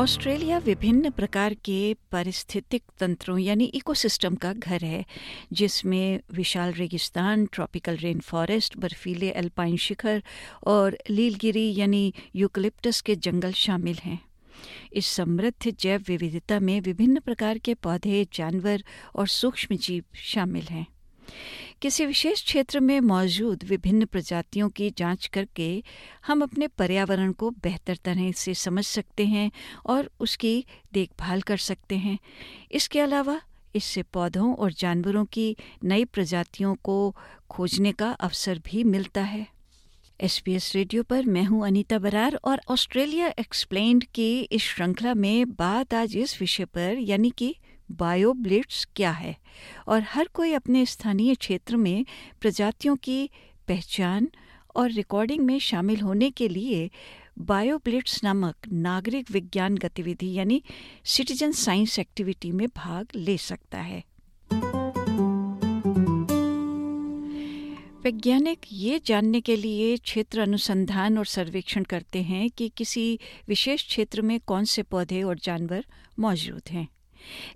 Australia विभिन्न प्रकार के पारिस्थितिक तंत्रों यानी इकोसिस्टम का घर है, जिसमें विशाल रेगिस्तान, ट्रॉपिकल रेन फॉरेस्ट बर्फीले अल्पाइन शिखर और लीलगिरी यानी यूकलिप्टस के जंगल शामिल हैं। इस समृद्ध जैव विविधता में विभिन्न प्रकार के पौधे, जानवर और सूक्ष्म जीव शामिल हैं। किसी विशेष क्षेत्र में मौजूद विभिन्न प्रजातियों की जाँच करके हम अपने पर्यावरण को बेहतर तरह से समझ सकते हैं और उसकी देखभाल कर सकते हैं। इसके अलावा इससे पौधों और जानवरों की नई प्रजातियों को खोजने का अवसर भी मिलता है। एसपीएस रेडियो पर मैं हूँ अनीता बरार और ऑस्ट्रेलिया एक्सप्लेन्ड की इस श्रृंखला में बात आज इस विषय पर, यानी कि बायोब्लिट्स क्या है? और हर कोई अपने स्थानीय क्षेत्र में प्रजातियों की पहचान और रिकॉर्डिंग में शामिल होने के लिए बायोब्लिट्स नामक नागरिक विज्ञान गतिविधि यानी सिटीजन साइंस एक्टिविटी में भाग ले सकता है। वैज्ञानिक ये जानने के लिए क्षेत्र अनुसंधान और सर्वेक्षण करते हैं कि किसी विशेष क्षेत्र में कौन से पौधे और जानवर मौजूद हैं।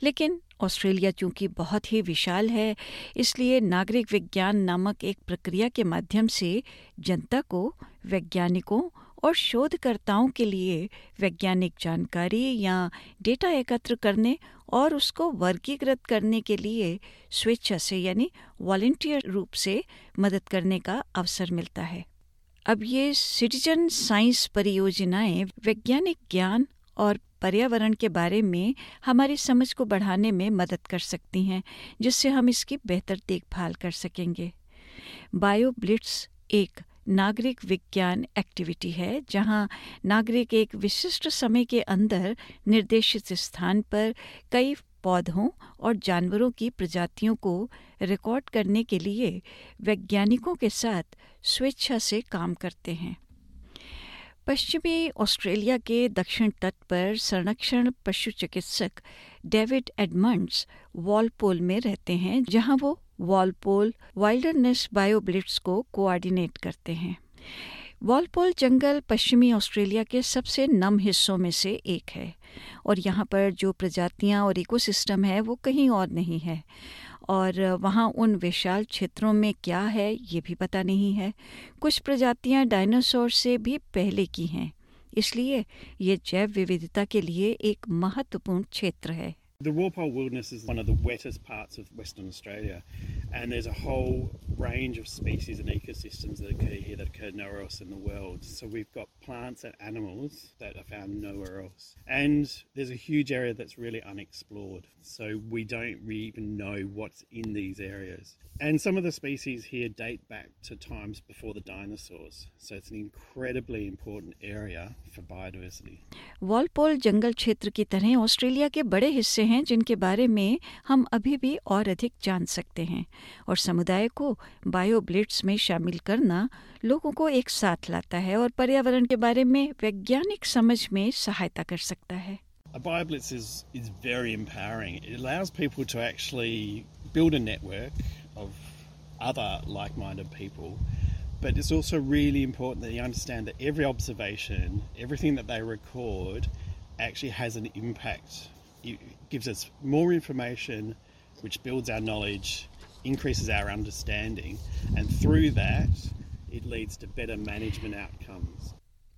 लेकिन ऑस्ट्रेलिया चूँकि बहुत ही विशाल है, इसलिए नागरिक विज्ञान नामक एक प्रक्रिया के माध्यम से जनता को, वैज्ञानिकों और शोधकर्ताओं के लिए वैज्ञानिक जानकारी या डेटा एकत्र करने और उसको वर्गीकृत करने के लिए स्वेच्छा से यानी वॉलेंटियर रूप से मदद करने का अवसर मिलता है। अब ये सिटीजन साइंस परियोजनाएँ वैज्ञानिक ज्ञान और पर्यावरण के बारे में हमारी समझ को बढ़ाने में मदद कर सकती हैं, जिससे हम इसकी बेहतर देखभाल कर सकेंगे। बायो ब्लिट्स एक नागरिक विज्ञान एक्टिविटी है, जहाँ नागरिक एक विशिष्ट समय के अंदर निर्देशित स्थान पर कई पौधों और जानवरों की प्रजातियों को रिकॉर्ड करने के लिए वैज्ञानिकों के साथ स्वेच्छा से काम करते हैं। पश्चिमी ऑस्ट्रेलिया के दक्षिण तट पर संरक्षण पशु चिकित्सक डेविड एडमंड्स वॉलपोल में रहते हैं, जहाँ वो वॉलपोल वाइल्डरनेस बायोब्लिट्स को कोऑर्डिनेट करते हैं। वॉलपोल जंगल पश्चिमी ऑस्ट्रेलिया के सबसे नम हिस्सों में से एक है, और यहाँ पर जो प्रजातियाँ और इकोसिस्टम है वो कहीं और नहीं है। और वहाँ उन विशाल क्षेत्रों में क्या है ये भी पता नहीं है। कुछ प्रजातियाँ डायनासोर से भी पहले की हैं इसलिए ये जैव विविधता के लिए एक महत्वपूर्ण क्षेत्र है। The Wilderness is one of the wettest parts of Western Australia, and there's a whole range of species and ecosystems that occur here that occur nowhere else in the world. So we've got plants and animals that are found nowhere else. And there's a huge area that's really unexplored. So we don't really even know what's in these areas. And some of the species here date back to times before the dinosaurs. So it's an incredibly important area for biodiversity. Walpole जंगल क्षेत्र की तरह Australia के बड़े हिस्से हैं जिनके बारे में हम अभी भी और अधिक जान सकते हैं और समुदाय को बायोब्लिट्स में शामिल करना लोगों को एक साथ लाता है और पर्यावरण के बारे में वैज्ञानिक समझ में सहायता कर सकता है A BioBlitz is, is very empowering. It allows people to actually build a network of other like minded people, but it's also really important that you understand that every observation, everything that they record, actually has an impact it gives us more information, which builds our knowledge, increases our understanding, and through that, it leads to better management outcomes.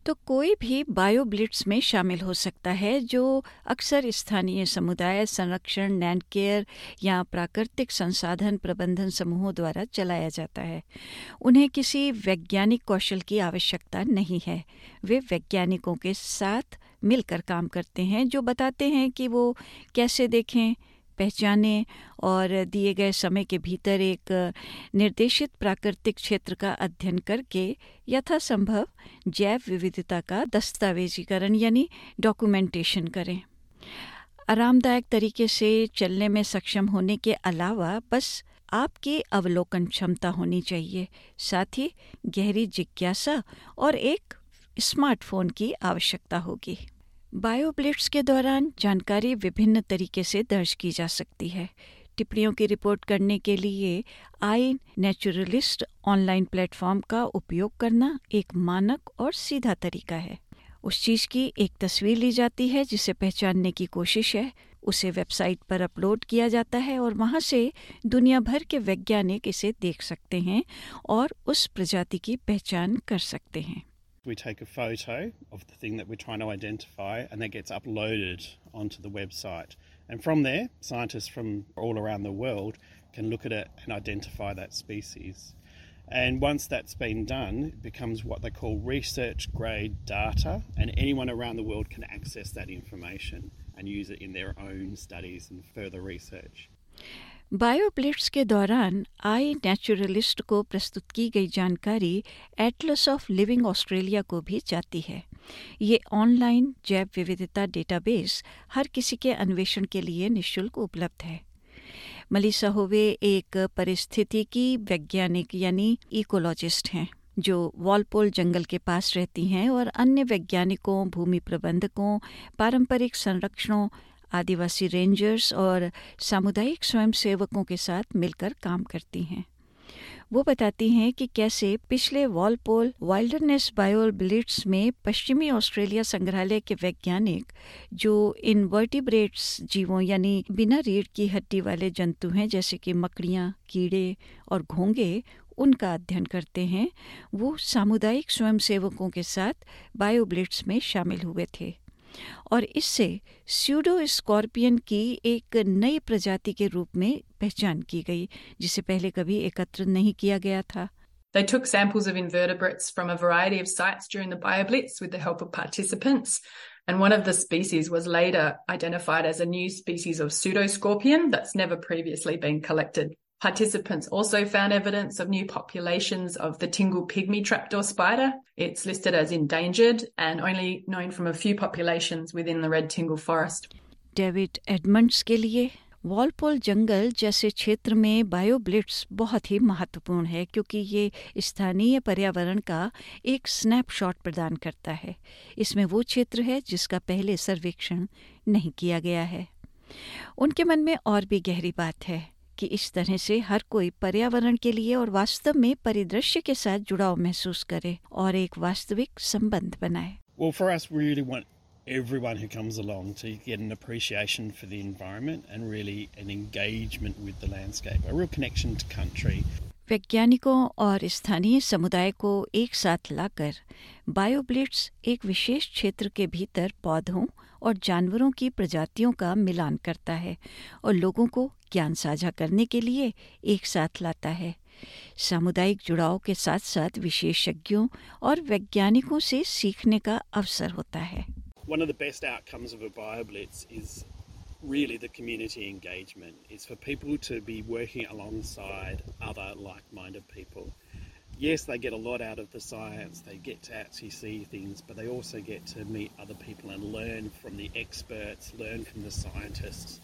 तो कोई भी bioblitz में शामिल हो सकता है जो अक्सर स्थानीय समुदाय संरक्षण लैंड केयर या प्राकृतिक संसाधन प्रबंधन समूहों द्वारा चलाया जाता है उन्हें किसी वैज्ञानिक कौशल की आवश्यकता नहीं है वे वैज्ञानिकों के साथ मिलकर काम करते हैं जो बताते हैं कि वो कैसे देखें पहचाने और दिए गए समय के भीतर एक निर्देशित प्राकृतिक क्षेत्र का अध्ययन करके यथासंभव जैव विविधता का दस्तावेजीकरण यानी डॉक्यूमेंटेशन करें। आरामदायक तरीके से चलने में सक्षम होने के अलावा बस आपकी अवलोकन क्षमता होनी चाहिए, साथ ही गहरी जिज्ञासा और एक स्मार्टफ़ोन की आवश्यकता होगी। बायोब्लिट्स के दौरान जानकारी विभिन्न तरीके से दर्ज की जा सकती है। टिप्पणियों की रिपोर्ट करने के लिए आई नेचुरलिस्ट ऑनलाइन प्लेटफॉर्म का उपयोग करना एक मानक और सीधा तरीका है। उस चीज़ की एक तस्वीर ली जाती है, जिसे पहचानने की कोशिश है। उसे वेबसाइट पर अपलोड किया जाता है और वहाँ से दुनिया भर के वैज्ञानिक इसे देख सकते हैं और उस प्रजाति की पहचान कर सकते हैं। We take a photo of the thing that we're trying to identify, and that gets uploaded onto the website. And from there, scientists from all around the world can look at it and identify that species. And once that's been done, it becomes what they call research grade data, and anyone around the world can access that information. and use it in their own studies and further research. BioBlitz के दौरान आई naturalist को प्रस्तुत की गई जानकारी Atlas of living Australia को भी जाती है। ये ऑनलाइन जैव विविधता डेटाबेस हर किसी के अन्वेषण के लिए निशुल्क उपलब्ध है। मलिसा होवे एक परिस्थितिकी वैज्ञानिक यानी इकोलॉजिस्ट हैं, जो वॉलपोल जंगल के पास रहती हैं और अन्य वैज्ञानिकों, भूमि प्रबंधकों, पारंपरिक संरक्षणों आदिवासी रेंजर्स और सामुदायिक स्वयंसेवकों के साथ मिलकर काम करती हैं। वो बताती हैं कि कैसे पिछले वॉलपोल वाइल्डरनेस बायोबिलिट्स में पश्चिमी ऑस्ट्रेलिया संग्रहालय के वैज्ञानिक, जो इनवर्टिब्रेट्स जीवों यानी बिना रीढ़ की हड्डी वाले जंतु हैं, जैसे कि मकड़ियाँ, कीड़े और घोंगे, उनका अध्ययन करते हैं, वो सामुदायिक स्वयंसेवकों के साथ बायोब्लिट्स में शामिल हुए थे। और इससे स्यूडो स्कॉर्पियन की एक नई प्रजाति के रूप में पहचान की गई जिसे पहले कभी एकत्र नहीं किया गया था They took samples of invertebrates from a variety of sites during the BioBlitz with the help of participants. And one of the species was later identified as a new species of pseudoscorpion that's never previously been collected. Participants also found evidence of new populations of the Tingle pygmy trapdoor spider. It's listed as endangered and only known from a few populations within the Red Tingle forest. David Edmonds के लिए Walpole जंगल जैसे क्षेत्र में bioblitz बहुत ही महत्वपूर्ण है क्योंकि ये स्थानीय पर्यावरण का एक स्नैपशॉट प्रदान करता है इसमें वो क्षेत्र है जिसका पहले सर्वेक्षण नहीं किया गया है उनके मन में और भी गहरी बात है कि इस तरह से हर कोई पर्यावरण के लिए और वास्तव में परिदृश्य के साथ जुड़ाव महसूस करे और एक वास्तविक संबंध बनाए Well, for us, we really want everyone who comes along to get an appreciation for the environment and really an engagement with the landscape, a real connection to country. वैज्ञानिकों और स्थानीय समुदाय को एक साथ लाकर बायोब्लिट्स एक विशेष क्षेत्र के भीतर पौधों और जानवरों की प्रजातियों का मिलान करता है और लोगों को ज्ञान साझा करने के लिए एक साथ लाता है। सामुदायिक जुड़ाव के साथ साथ विशेषज्ञों और वैज्ञानिकों से सीखने का अवसर होता है। One of the best outcomes of a BioBlitz is really the community engagement. It's for people to be working alongside other like-minded people. yes, they get a lot out of the science, they get to actually see things, but they also get to meet other people and learn from the experts, learn from the scientists,